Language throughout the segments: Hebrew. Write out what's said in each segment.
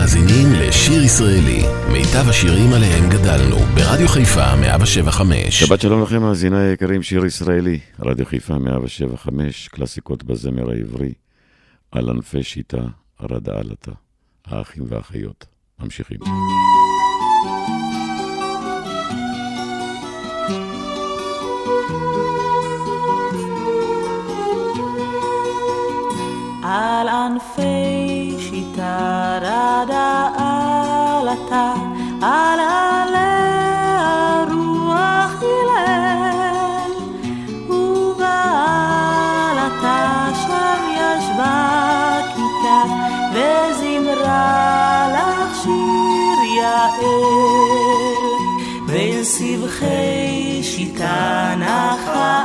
מאזינים לשיר ישראלי, מיטב השירים עליהם גדלנו, ברדיו חיפה 175. שבת שלום לכם, מאזיני היקרים, שיר ישראלי, רדיו חיפה 175, קלאסיקות בזמר העברי, על ענפי שיטה, רדה עלתה, האחים והאחיות. ממשיכים. על ענפי שיטה רדה עלתה, על עלי הרוח הלל, ובעלתה שם ישבה כיתה, וזמרה לך שיר יעל. בין סבכי שיטה נחה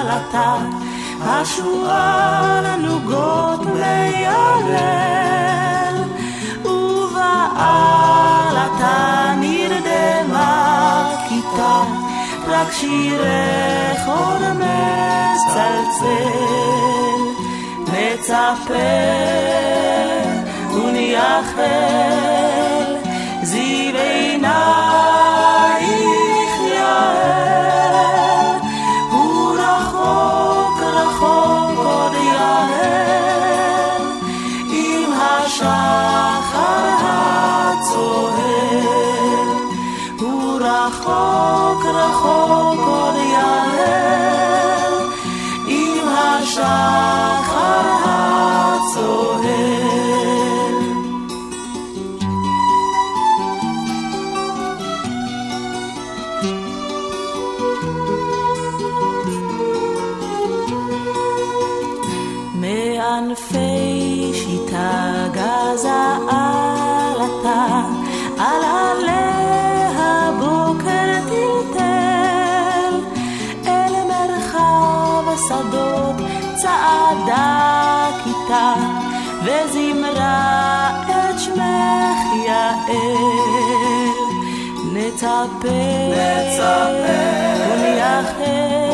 עלתה, השועל נוגות מיילל, ובעלתה נרדמה כיתה, רק שירך עוד מצלצל. נצפה ונייחל, זיו עינייך רחוק רחוק עוד יעל, עם השחר הצוהר. מענפי נצפה, נצפה, ונייחל,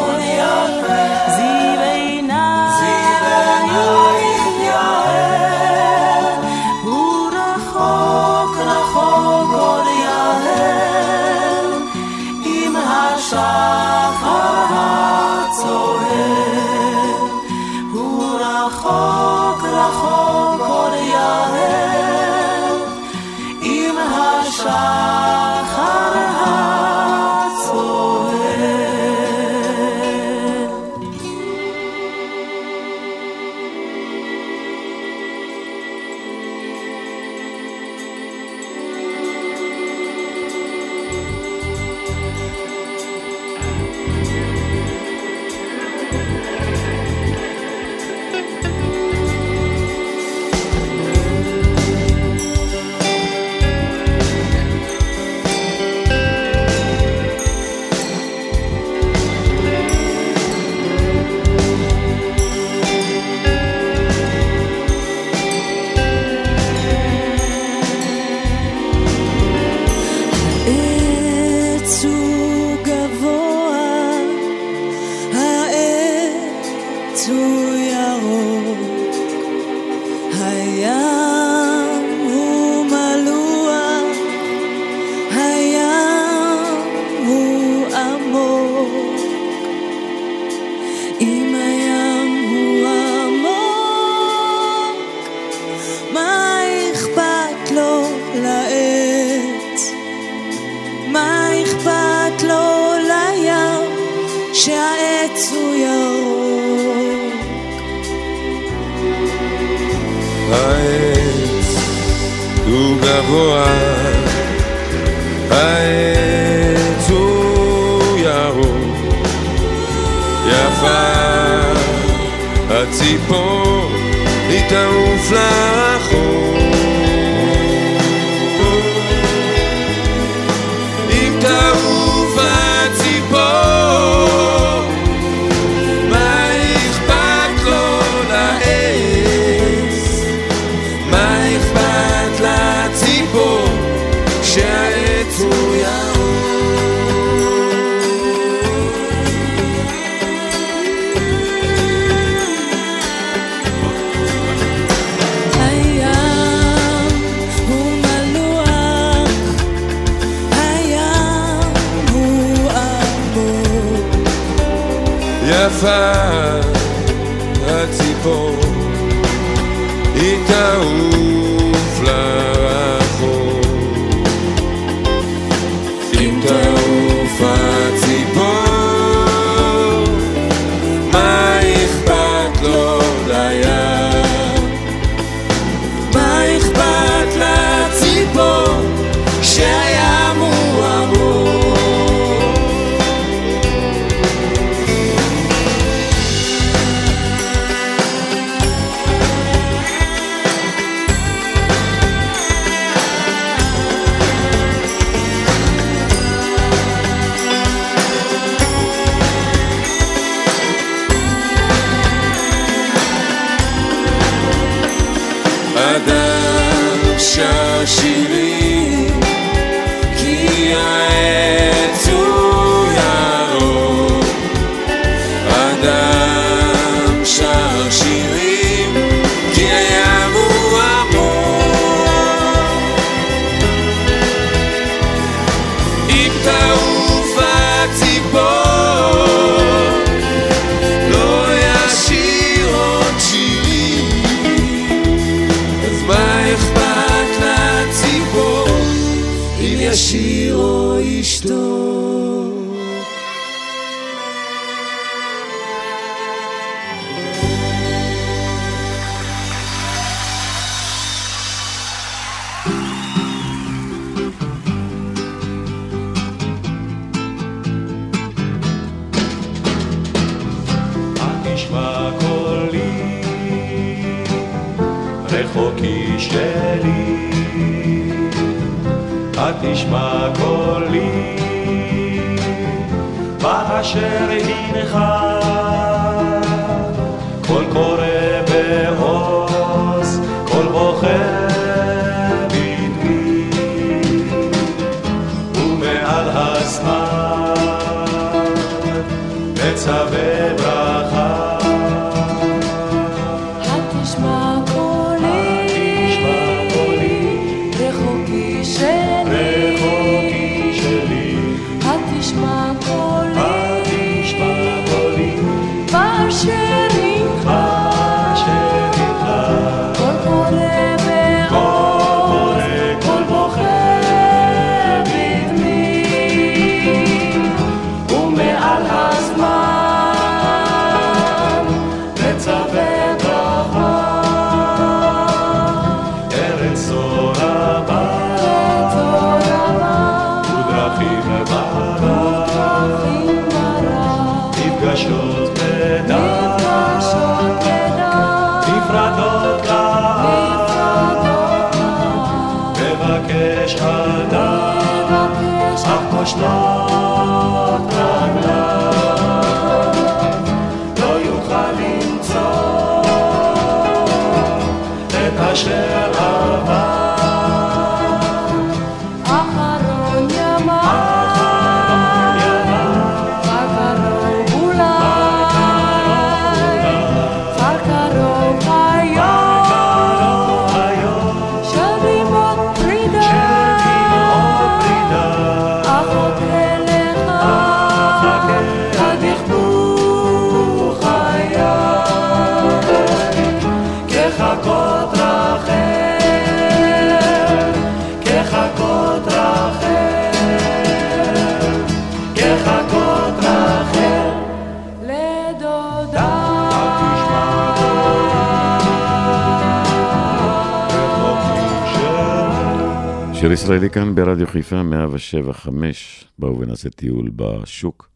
ישראלי כאן ברדיו חיפה 175, בואו ונעשה טיול בשוק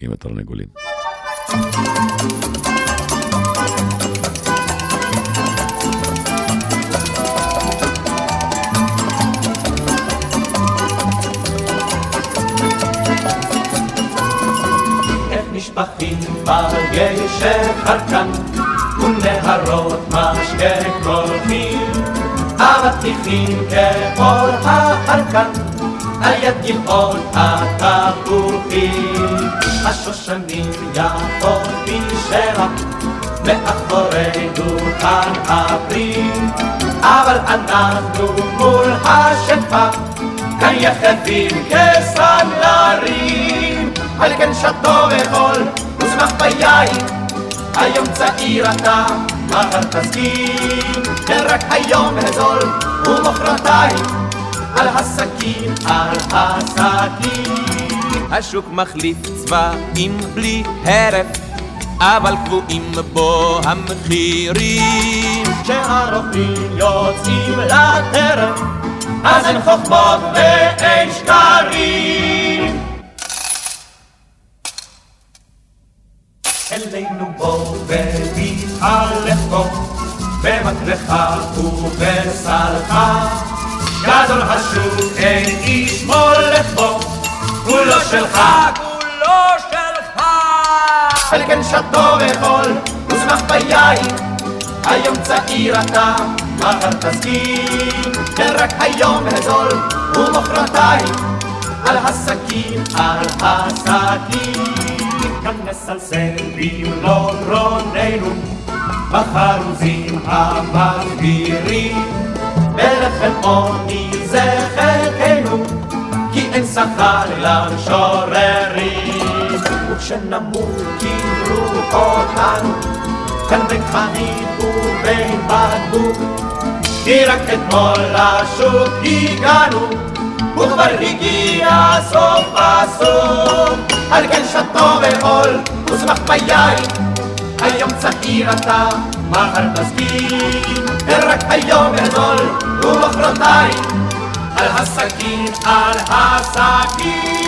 עם התרנגולים. משפחים ברגל שחרקן מצליחים כאור הארכן, על יד גבעון התפוחים. השושנים יפות בשרע, מאחורינו כאן הפרי, אבל אנחנו מול השפע, כאן יחדים כסנדרים. על כן שתו וחול, הוזמח ביין. היום צעיר אתה, מחר תזכיר, כן רק היום הזול, ומחרתיים על הסכין, על הסכין. השוק מחליף צבעים בלי הרף, אבל קבועים בו המחירים. כשהרופאים יוצאים לטרף, אז אין חוכמות ואין שקרים. אלינו בוא ותתהלך בו, במקלך ובסלך. גדול השוק אין איש מולך בו, כולו שלך, כולו שלך! על כן שתו וחול, ושמח ביין. היום צעיר אתה, מחר תסכים, כן רק היום הזול, ומחרתיים על הסכין, על הסכין. כנס על סלים לא רוננו, בחרוזים המסבירים, בלחם עוני זה חלקנו, כי אין שכר למשוררים. וכשנמות קברו אותנו, כאן בין חנית ובין בקבוק, כי רק אתמול לשוק הגענו, וכבר הגיע סוף הסוף. על כן שתו ואכול, ושמח ביין. היום צעיר אתה, מחר תסכים, רק היום הזול, ומחרתיים, על הסכין, על הסכין.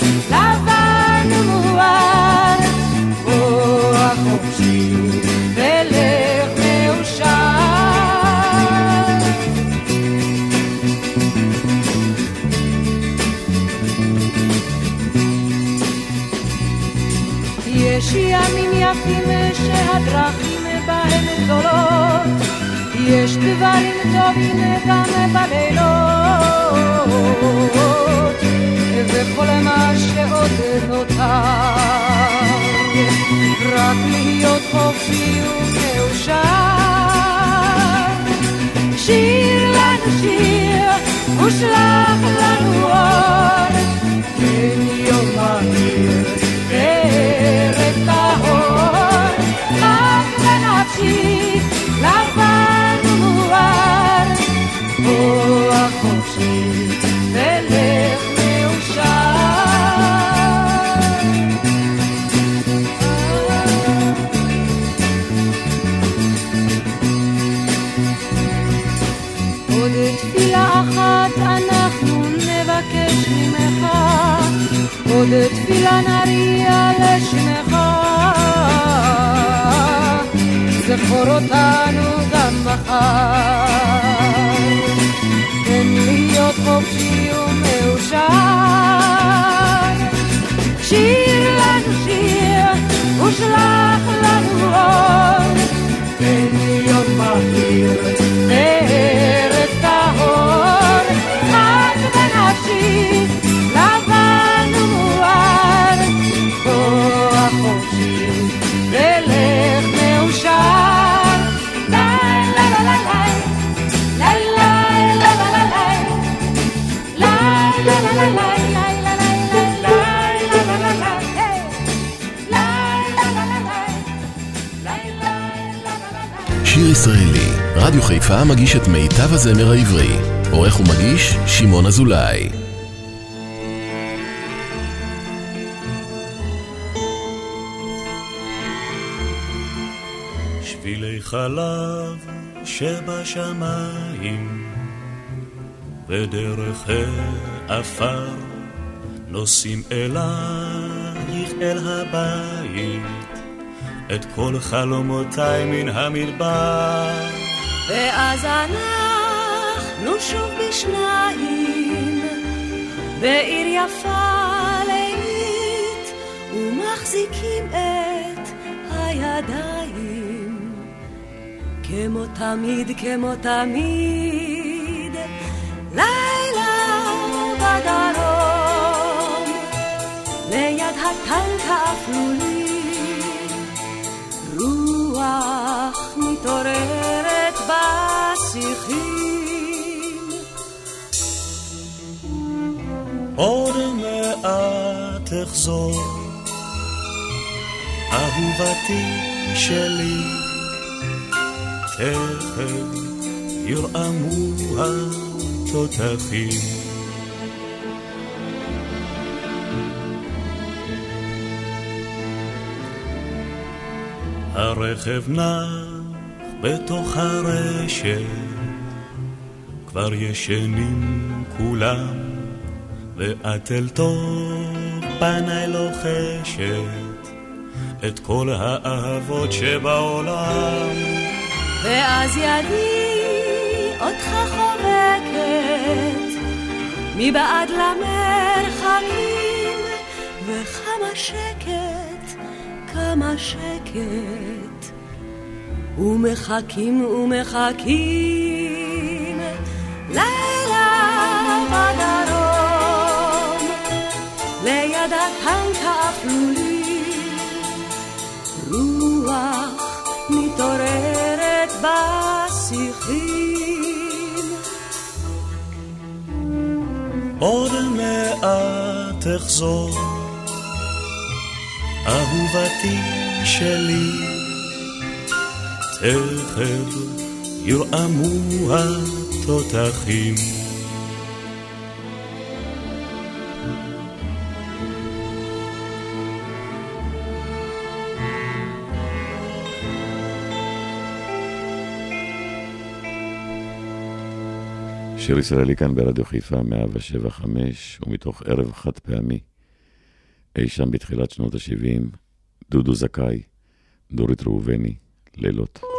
יש ימים יפים שהדרכים בהם גדולות, יש דברים טובים גם בלילות, וכל מה שעוד נותר, רק להיות חופשי ומאושר. שיר לנו שיר, ושלח עוד תפילה נריע לשמך. זכור אותנו גם מחר, תן להיות חופשי ומאושר. שיר לנו שיר ושלח לנו אור, תן להיות מהיר שיר ישראלי, רדיו חיפה מגיש את מיטב הזמר העברי. עורך ומגיש, שמעון אזולאי. שבילי חלב שבשמיים ודרך העפר נוסעים אלייך אל הבית, את כל חלומותיי מן המדבר. ואז אנחנו שוב בשניים, בעיר יפה לילית, ומחזיקים את הידיים. כמו תמיד, כמו תמיד, לילה בדרום, ליד הטנק האפלולי, רוח מתעוררת בשיחים. עוד מעט אחזור, אהובתי שלי, תכף ירעמו התותחים. הרכב נח בתוך הרשת, כבר ישנים כולם, ואת אל תוך פניי לוחשת את כל האהבות שבעולם. ואז ידי אותך חובקת מבעד למרחקים וכמה שקט, כמה שקט ומחכים ומחכים לילה בדרום ליד הטנק האפלולי רוח מתעוררת בשיחים. עוד מעט אחזור, אהובתי שלי, תכף ירעמו התותחים. שיר ישראלי כאן ברדיו חיפה 175, ומתוך ערב חד פעמי, אי שם בתחילת שנות ה-70, דודו זכאי, דורית ראובני, לילות.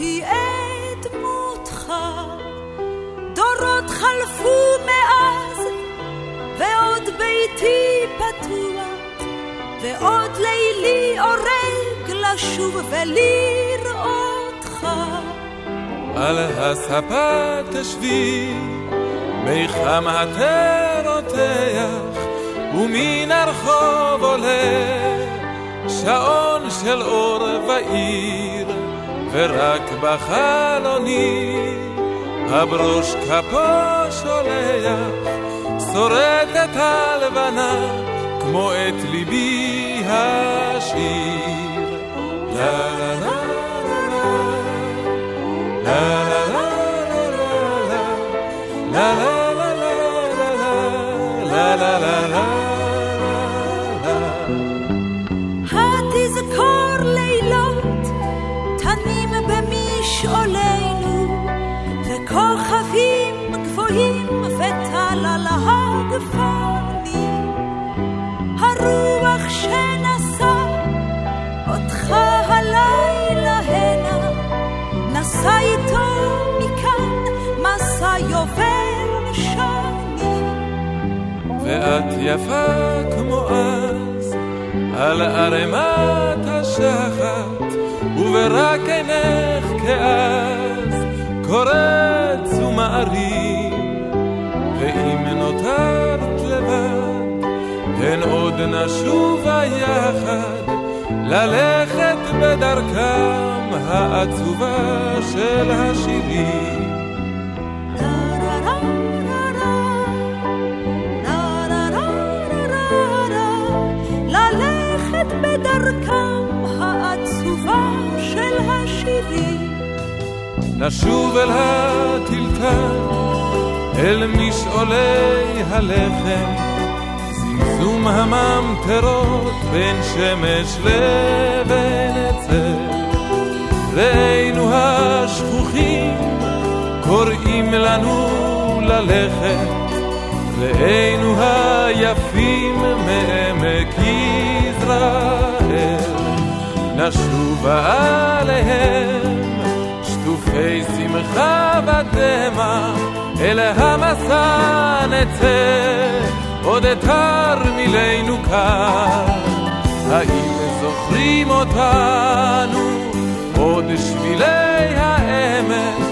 את דמותך. דורות חלפו מאז, ועוד ביתי פתוח, ועוד לילי אורג לשוב ולראותך. על הספה תשבי, מיחם התה רותח, ומן הרחוב עולה שעון של אור ועיר, ורק בחלוני הברוש כפו שולח, שורדת הלבנה כמו את ליבי השיר. לה לה לה לה לה לה לה לה לה לה ואת יפה כמו אז על ערימת השחת וברק עינך כאז קורץ ומערים ואם נותרת לבד הן עוד נשובה יחד ללכת בדרכם העצובה של השירים של השירים. נשוב אל הטלטל, אל משעולי הלחם, זמזום הממטרות בין שמש לבין עצר. ראינו השכוחים קוראים לנו ללכת, ראינו היפים מעמק יזרעאל. נשובה עליהם, שטופי שמחה ודמע, אל המסע נצא, עוד אתר מילאנו כאן. האם זוכרים אותנו עוד שבילי העמק?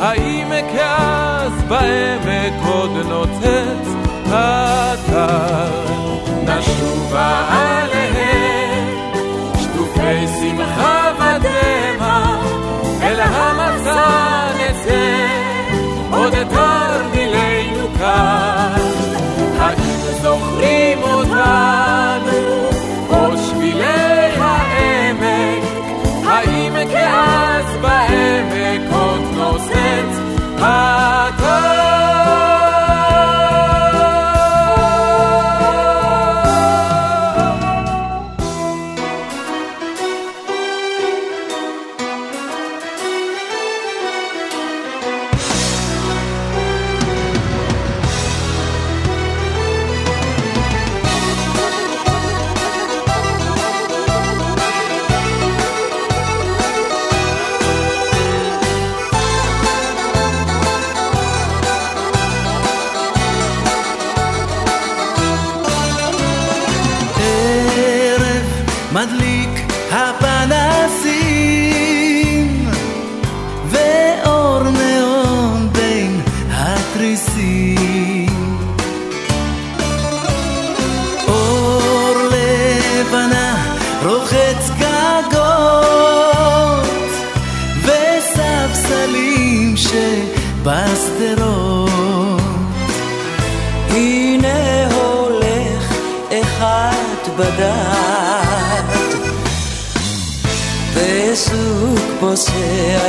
האם כאז בעמק עוד נוצץ האתר?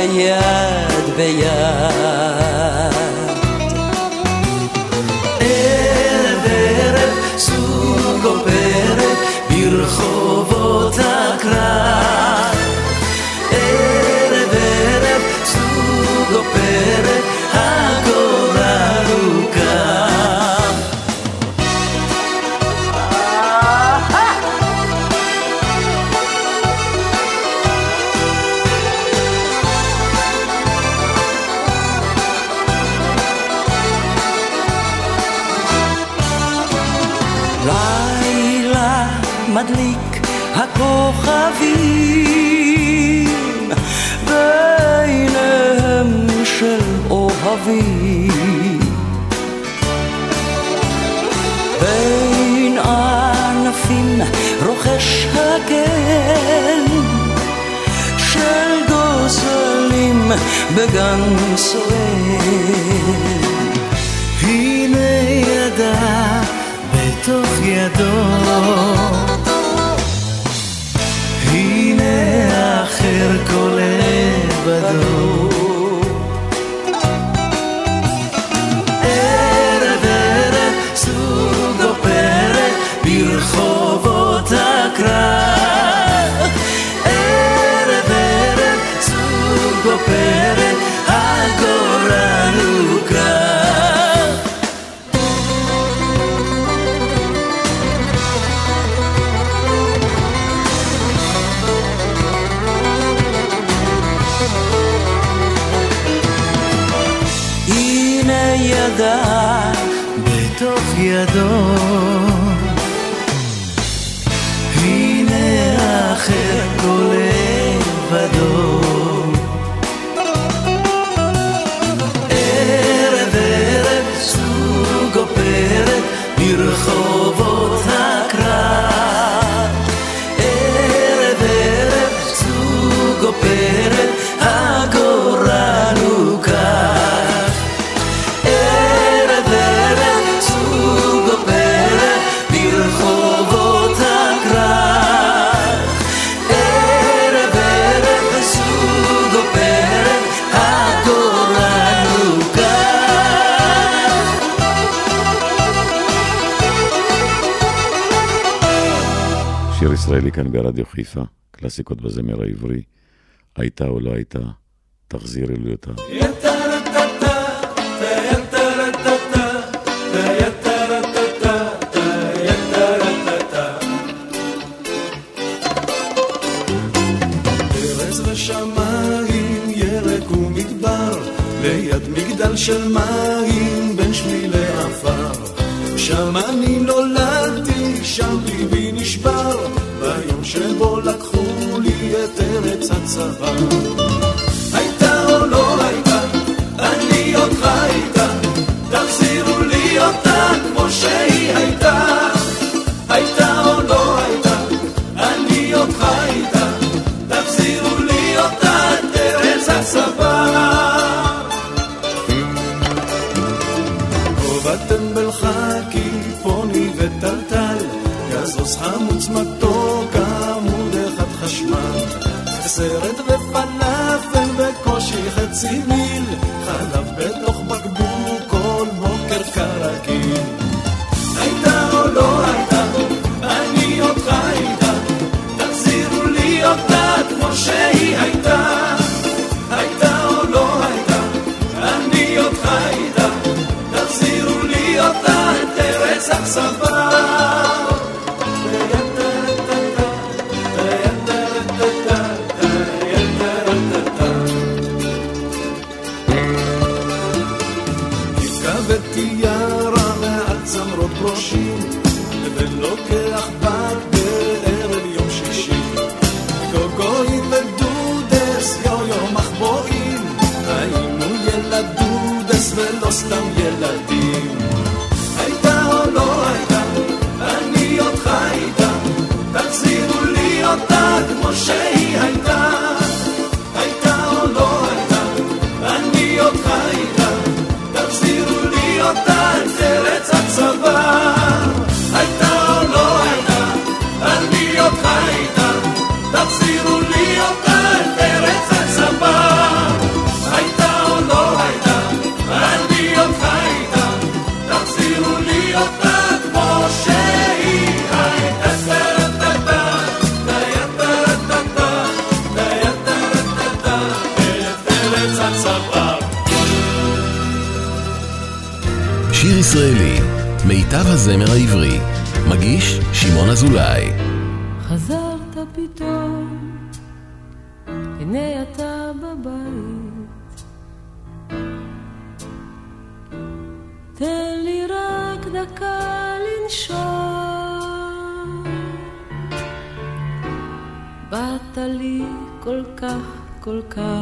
yeah Salvador. ישראלי כאן ברדיו חיפה, קלאסיקות בזמר העברי, הייתה או לא הייתה, תחזירי לי אותה. של מים בין שמי לעפר שם אני נולדתי, שם ליבי נשבר שבו לקחו לי את ארץ הצבא.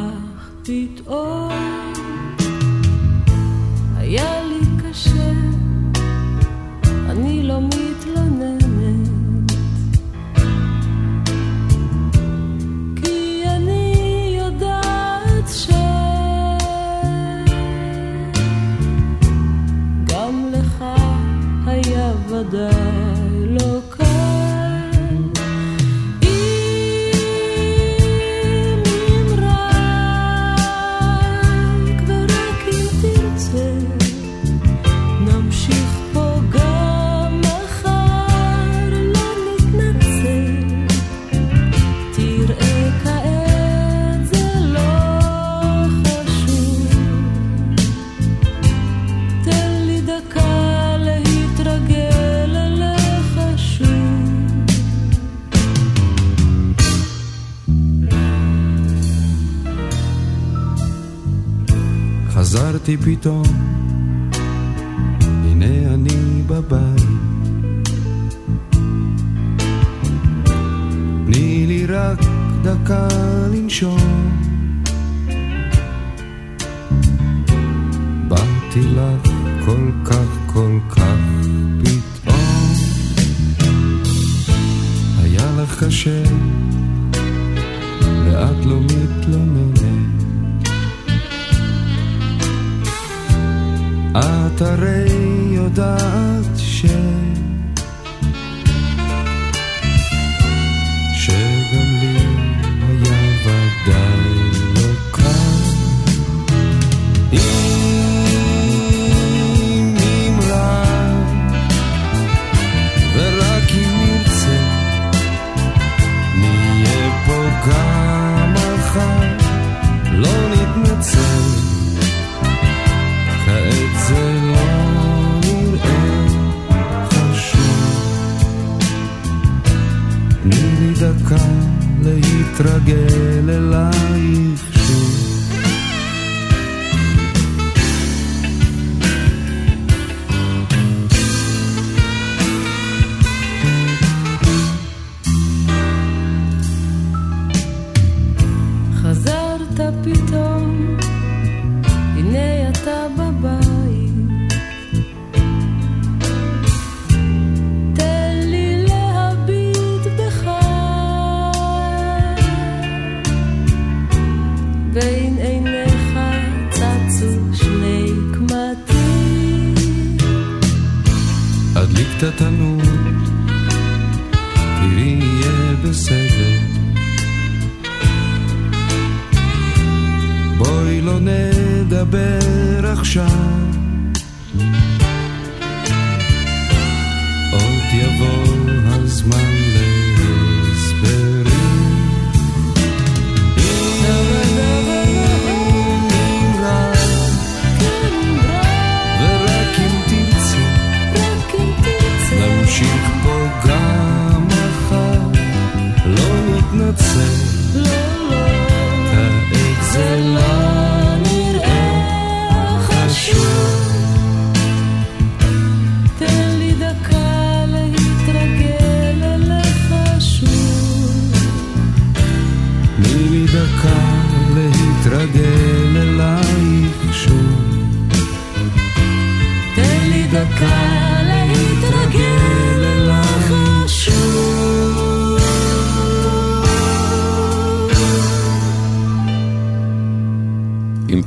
כך פתאום היה לי 动。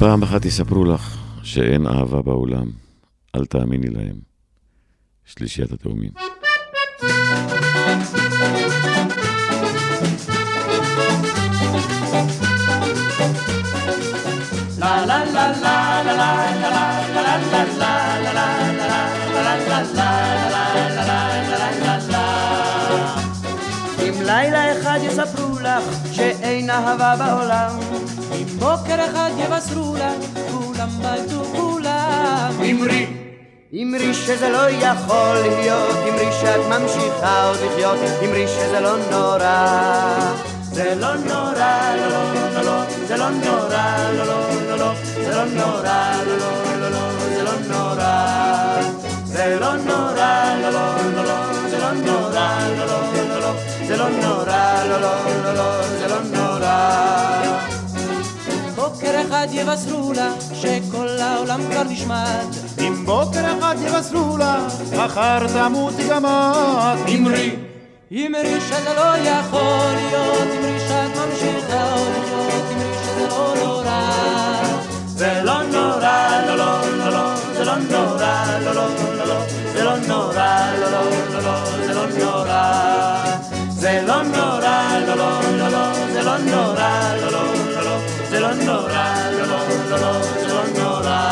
פעם אחת יספרו לך שאין אהבה בעולם, אל תאמיני להם. שלישיית התאומים. אם לילה אחד יספרו לך שאין אהבה בעולם, בוקר אחד יבשרו לך, כולם בלטו כולם. אמרי, אמרי שזה לא יכול להיות, אמרי שאת ממשיכה עוד לחיות, אמרי שזה לא נורא. זה לא נורא, לא לא לא לא, זה לא נורא, לא לא לא לא, זה לא נורא, לא לא לא לא, זה לא נורא. זה לא נורא, לא לא לא לא, זה לא נורא, לא לא לא לא, זה לא נורא, לא לא לא לא, זה לא נורא. בוקר אחד יבשרו לך שכל העולם כבר נשמט. אם בוקר אחד יבשרו לך, מחר תמותי גם את. אמרי, אמרי שזה לא יכול להיות, אמרי שאת ממשיכה עוד לחיות, אמרי שזה לא נורא. זה לא נורא, לא לא לא לא, זה לא נורא, לא לא לא לא, זה לא נורא, לא לא לא לא, זה לא נורא. זה לא נורא, לא לא לא לא, זה לא נורא, לא לא זה לא נורא.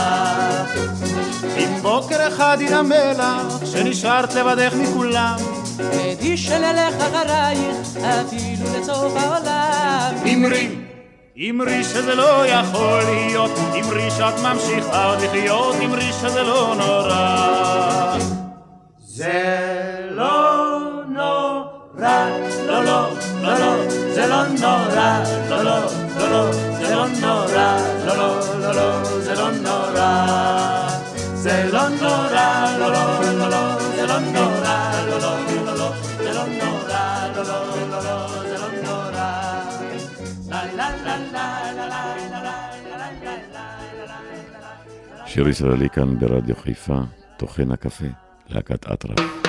אם בוקר אחד ינמא לך, שנשארת לבדך מכולם. עדי שנלך אחרייך, אפילו לסוף העולם. אמרי, אמרי שזה לא יכול להיות, אמרי שאת ממשיכה עוד לחיות, אמרי שזה לא נורא. זה לא נורא, לא לא לא לא, זה לא נורא, לא, לא, לא, לא, זה לא נורא, לא, לא, לא, לא, זה לא נורא. זה לא נורא, לא, לא, לא, לא, זה לא נורא, לא, לא, שיר ישראלי כאן ברדיו חיפה, טוחן הקפה, להקת אטרף.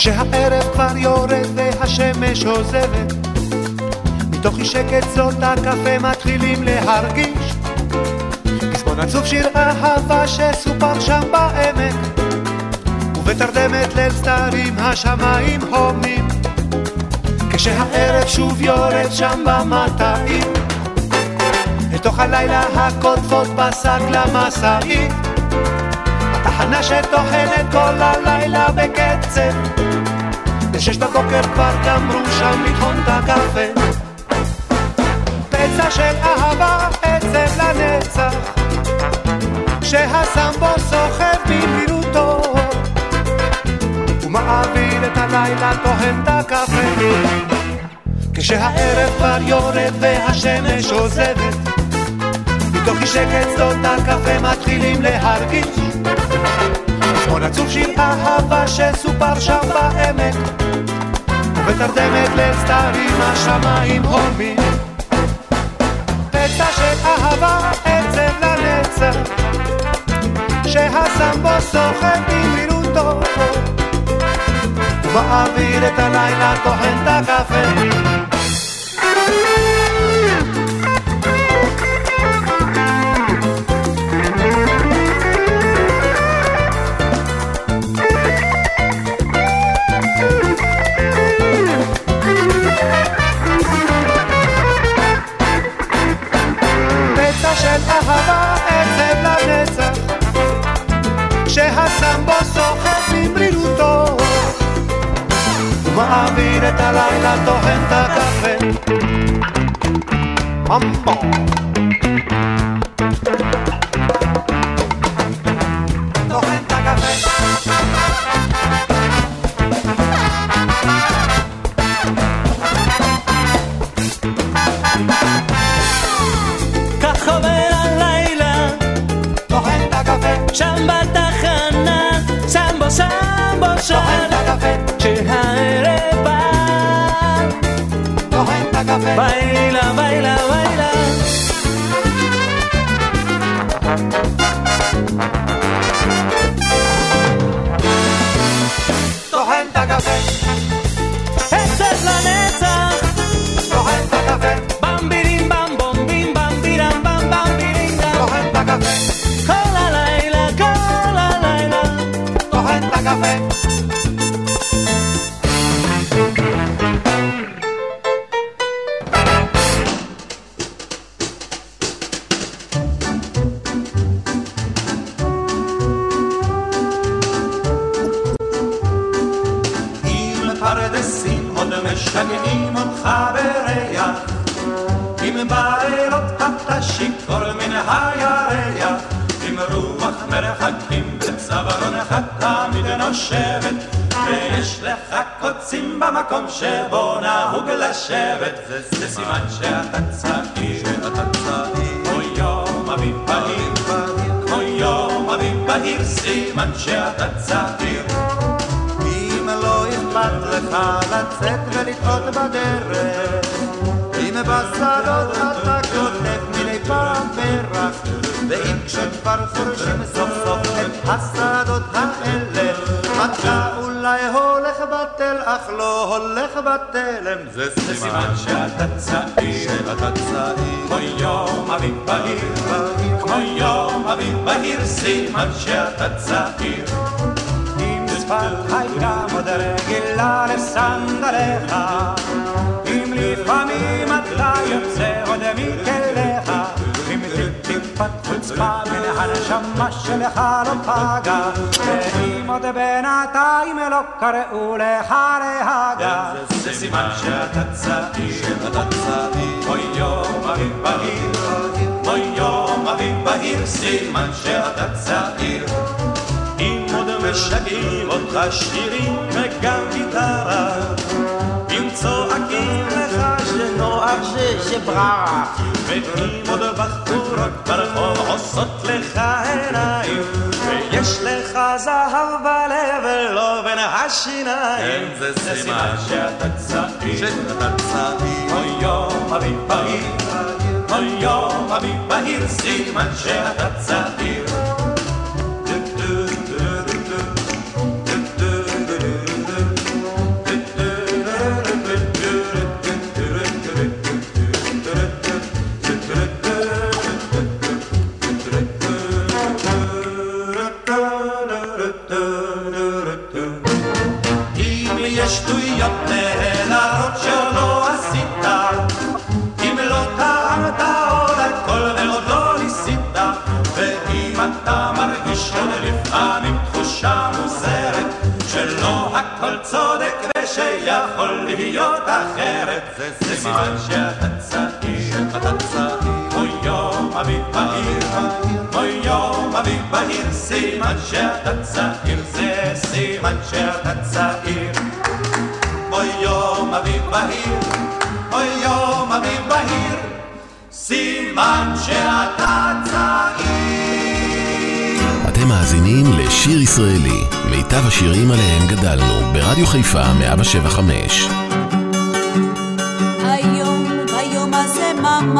כשהערב כבר יורד והשמש עוזבת מתוך אי שקט זאת הקפה מתחילים להרגיש. פזמון עצוב שיר אהבה שסופר שם בעמק ובתרדמת ליל סתרים השמיים הומים. כשהערב שוב יורד שם במטעים אל תוך הלילה הקוטפות בשק למשאית התחנה שטוחנת כל הלילה בקצב. בשש בבוקר כבר גמרו שם לטחון את הקפה. פצע של אהבה עצב לנצח, שהסמבו סוחב במהירותו, ומעביר את הלילה טוחן את הקפה. כשהערב כבר יורד והשמש עוזבת, מתוך אי שקט שדות הקפה מתחילים להרגיש. כמו נצוף שיר אהבה שסופר שם בעמק, ובתרדמת לסתרים השמיים הולמים. פצע של אהבה עצב לנצח, שהסמבו סוחב במהירותו, ומעביר את הלילה טוחן את הקפה. ומעביר את הלילה טוחן את הקפה. ממבו. ויש לך קוצים במקום שבו נהוג לשבת, זה סימן שאתה צעיר, שאתה צעיר, כמו יום אביב בהיר, כמו יום אביב בהיר, סימן שאתה צעיר. אם לא אכפת לך לצאת ולטעות בדרך, אם בשדות אתה כותב מדי פעם פרח, ואם כשכבר חורשים סוף סוף את השדות האלה, אתה אולי הולך אך לא הולך בתלם, זה סימן שאתה צעיר, שאתה צעיר, כמו יום אביב בהיר, כמו יום אביב בהיר, סימן שאתה צעיר. אם שפת הייתה עוד רגילה לסנדליך, אם לפעמים אתה יוצא עוד מכליך, אם טיפ-טיפת חוצפה מן הנשמה שלך לא פגה, עוד בינתיים לא קראו לך להגה, זה סימן שאתה צעיר, שאתה צעיר, אוי יום אביב בהיר, אוי יום אביב בהיר, סימן שאתה צעיר. אם עוד משגעים אותך שירים וגם גיטרה, אם צועקים לך שנוח שבררה, ואם עוד בחורות ברחוב עושות לך עיניים, ויש לך זהב בלב ולא בין השיניים, זה סימן שאתה צעיר, שאתה צעיר, אוי יום אביב בהיר, אוי יום אביב בהיר, סימן שאתה צעיר. אחרת זה סימן שאתה צעיר, אתה צעיר. אוי יום אביב בהיר, אוי יום אביב בהיר, סימן שאתה צעיר, זה סימן שאתה צעיר. אוי יום אביב בהיר, אוי יום אביב בהיר, סימן שאתה צעיר. אתם מאזינים לשיר ישראלי, מיטב השירים עליהם גדלנו, ברדיו חיפה 175.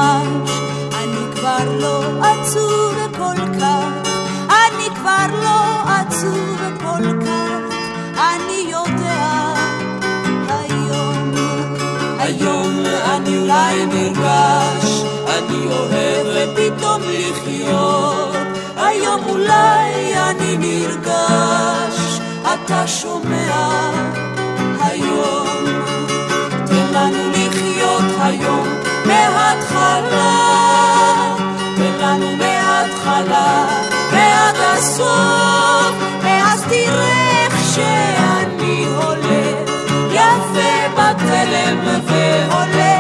ממש, אני כבר לא עצוב כל כך, אני כבר לא עצוב כל כך, אני יודע, היום, היום אני אולי נרגש, אני אוהב פתאום לחיות, היום אולי אני נרגש, אתה שומע, היום. תן לנו לחיות היום מההתחלה, תן לנו מההתחלה ועד הסוף, ואז תראה איך שאני הולך, יפה בתלם והולך,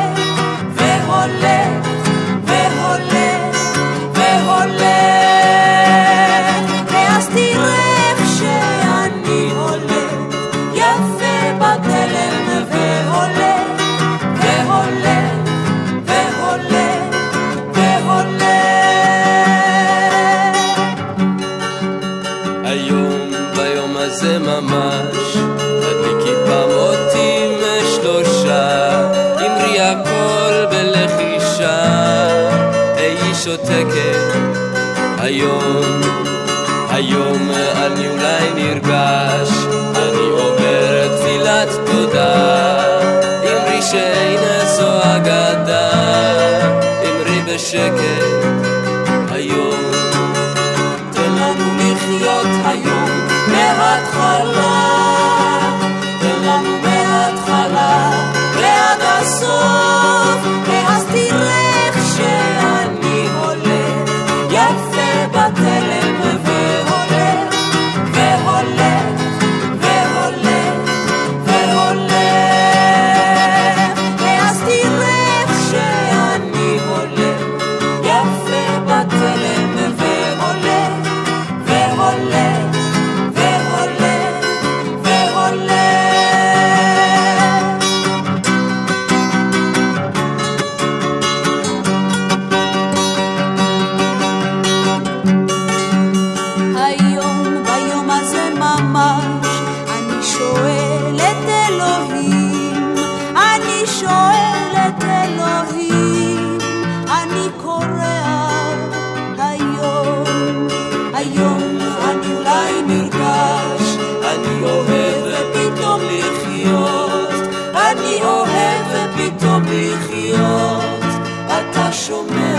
לחיות, אתה שומע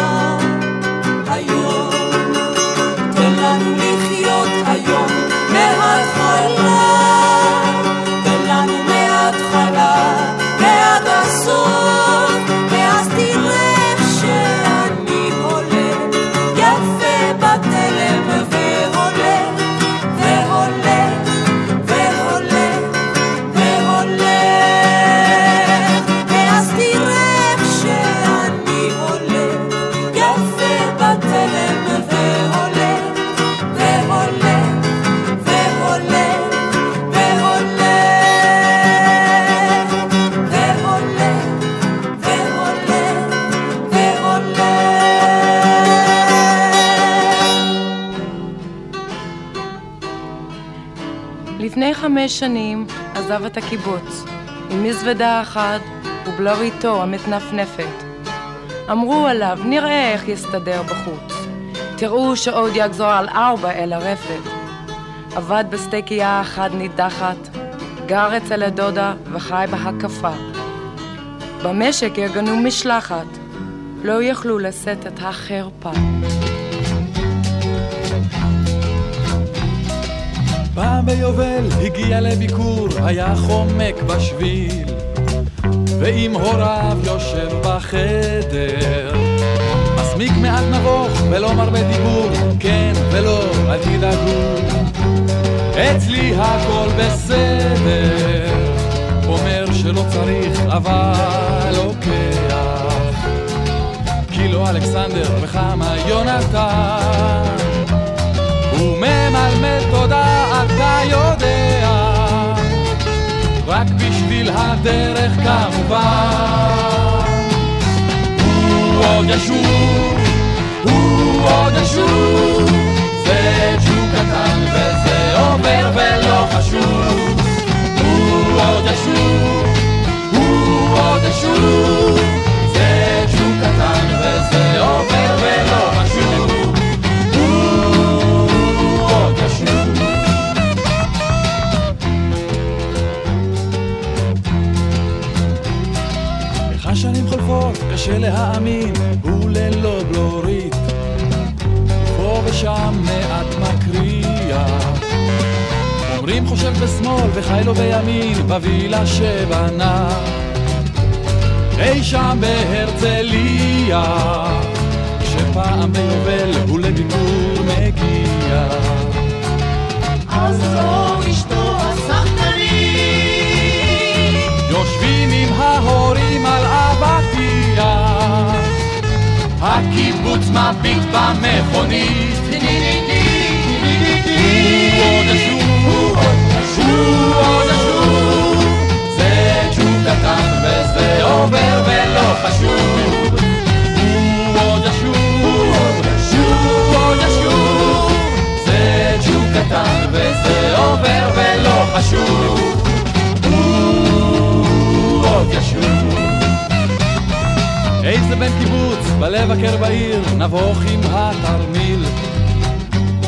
חמש שנים עזב את הקיבוץ, עם מזוודה אחת ובלריתו המתנפנפת. אמרו עליו, נראה איך יסתדר בחוץ. תראו שעוד יגזור על ארבע אל הרפת. עבד בסטייקייה אחת נידחת, גר אצל הדודה וחי בהקפה. במשק ארגנו משלחת, לא יכלו לשאת את החרפה. פעם ביובל הגיע לביקור, היה חומק בשביל, ועם הוריו יושב בחדר. מסמיק מעט נבוך ולא מרבה דיבור, כן ולא, אל תדאגו, אצלי הכל בסדר. אומר שלא צריך, אבל לוקח. כי לא אלכסנדר וכמה יונתן, הדרך כמובן. הוא עוד ישוב, הוא עוד ישוב זה ג'וק קטן וזה עובר ולא חשוב. הוא עוד ישוב, הוא עוד ישוב קשה להאמין, הוא ללא בלורית. פה ושם מעט מקריח. אומרים חושב בשמאל וחי לו בימין, בווילה שבנה. אי שם בהרצליה, שפעם ביובל הוא לביקור מגיע. אז זו הקיבוץ מביט במכונית. עוד הוא עוד ישוב זה ג'וק קטן וזה עובר ולא חשוב עוד הוא עוד ישוב זה ג'וק קטן וזה עובר ולא חשוב עוד ישוב איזה בן קיבוץ בלב הקר בעיר נבוך עם התרמיל.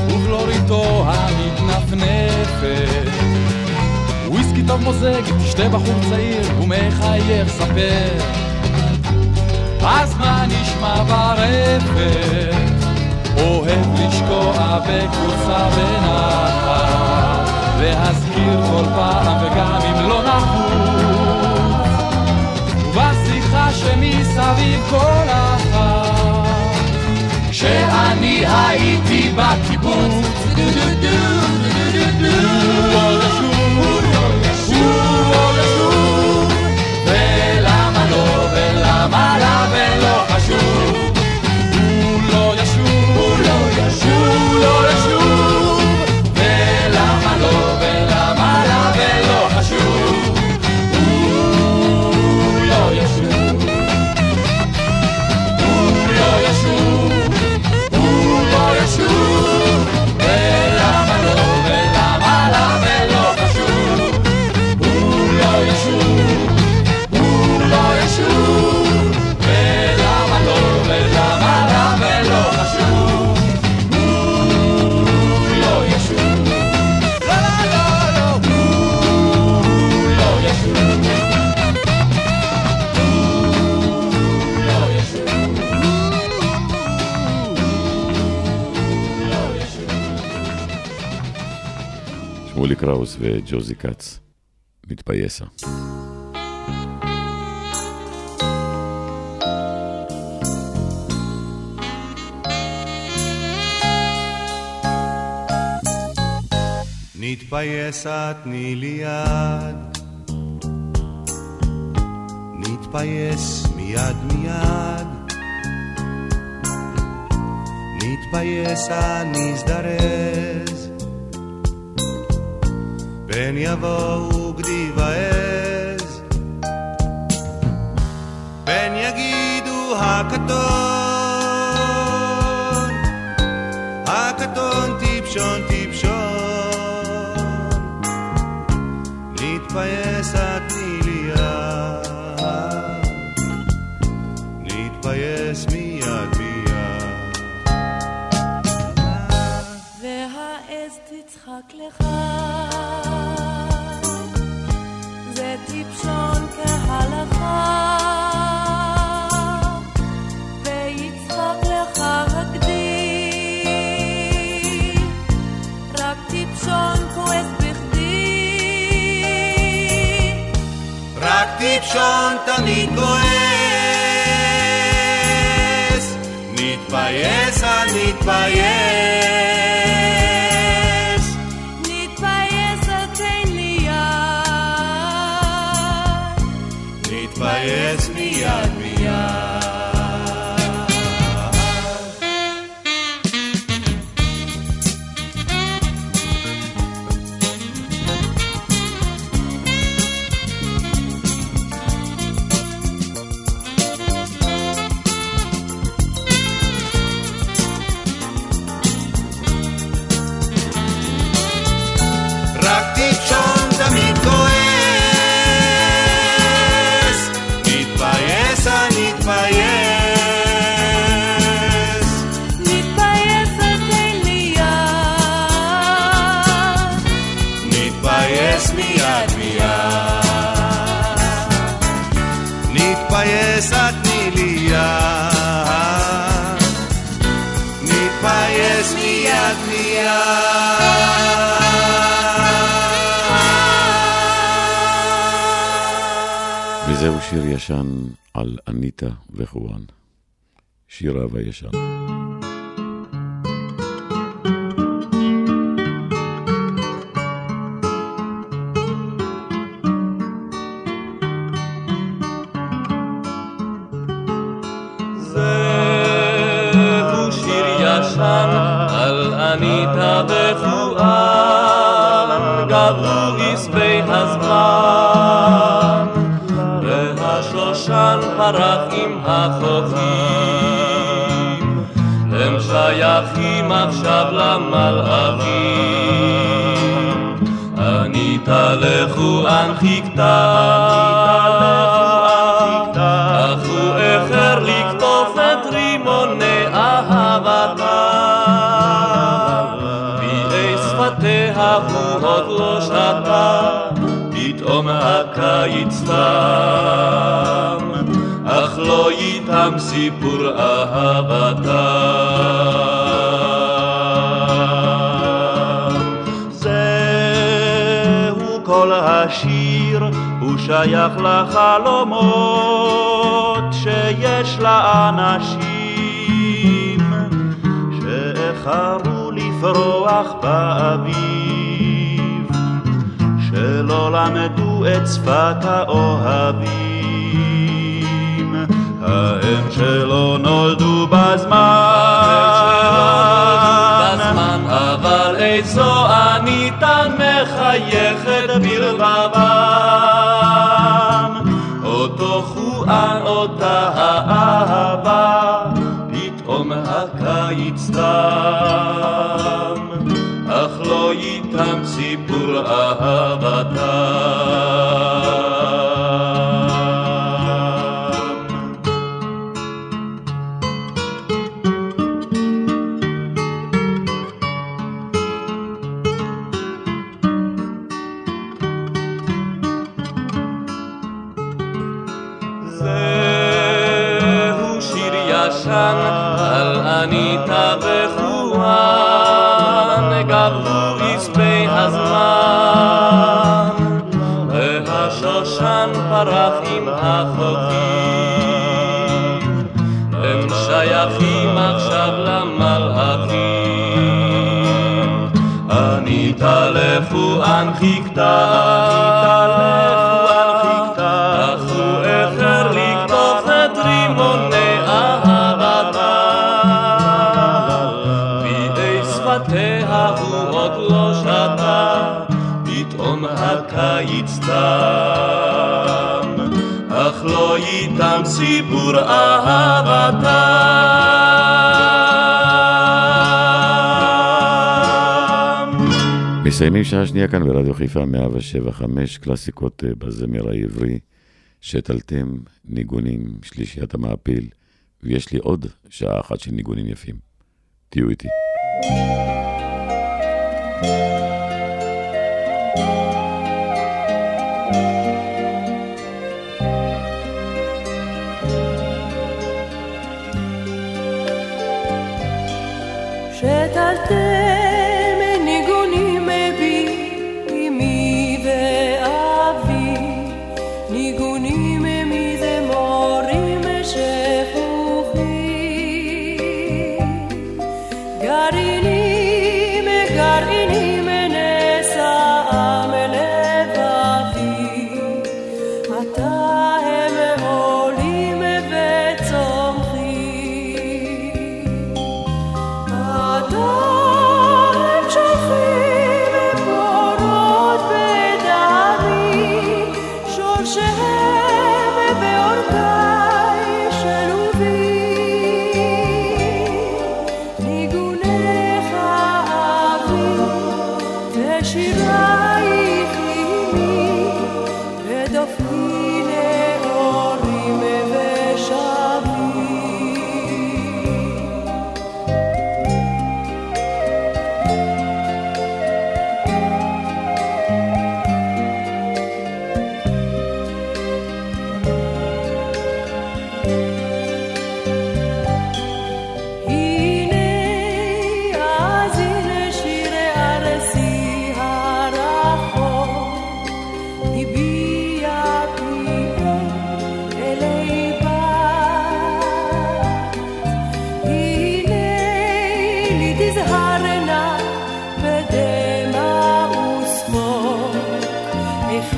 ובלוריתו המתנפנפת וויסקי טוב מוזג, תשתה בחור צעיר ומחייך ספר. אז מה נשמע ברפת? אוהב לשקוע בכורסה בנחת. להזכיר כל פעם וגם אם לא נחוץ שמסביב כל אחת כשאני הייתי בקיבוץ. הוא קראוס וג'וזי כץ, מתפייסה. נתפייסה תני לי יד, נתפייס מיד מיד, נתפייסה נזדרז, פן יבואו גדי ועז, פן יגידו הקטון, הקטון טיפשון טיפשון, נתפייס תני לי יד, נתפייס מיד מיד. והעז תצחק לך, טיפשון כועס בכדי. רק טיפשון תמיד כועס, נתפייס נתפייס. נתפייס וזהו שיר ישן על אניטה וחואן. שיר אהבה ישן. אניטה וחואן, גבו עשבי הזמן, והשושן פרח עם החופים, הם שייכים עכשיו למלאכים. אניטה לחואן חיכתה, הקיץ תם, אך לא איתם סיפור אהבתם. זהו כל השיר, הוא שייך לחלומות שיש לאנשים שאיחרו לפרוח באביב, שלא למדו את שפת האוהבים, האם שלא נולדו בזמן, אבל איזו אניתן מחייכת בלבבם, אותו חואן, אותה האהבה, פתאום הקיץ תם, אך לא איתם סיפור אהבתם. לחואן חיכתה, אך הוא איחר לקטוף את רימוני אהבתה. בידי שפתיה הוא עוד לא שתה, פתאום הקיץ תם, אך לא איתם סיפור אהבתם. מסיימים שעה שנייה כאן ברדיו חיפה 175 קלאסיקות אה, בזמר העברי, שתלתם ניגונים, שלישיית המעפיל, ויש לי עוד שעה אחת של ניגונים יפים. תהיו איתי. שתלתם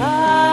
Ah.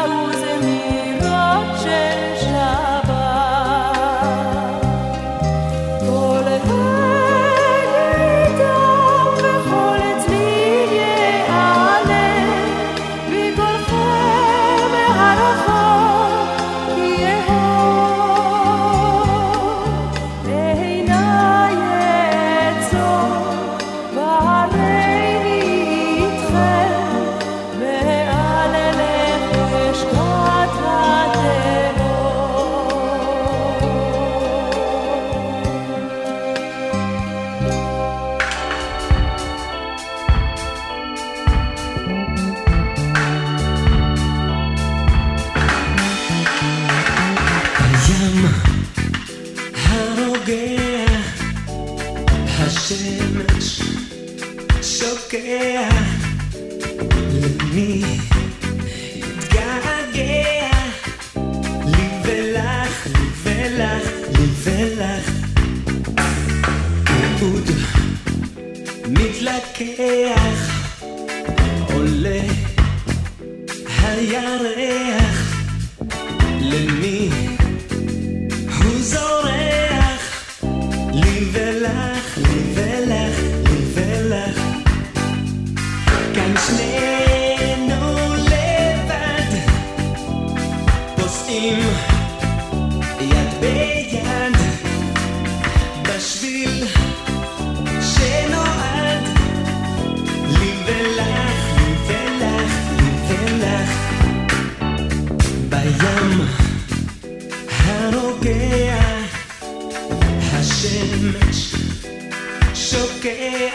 choquea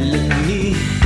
la niña.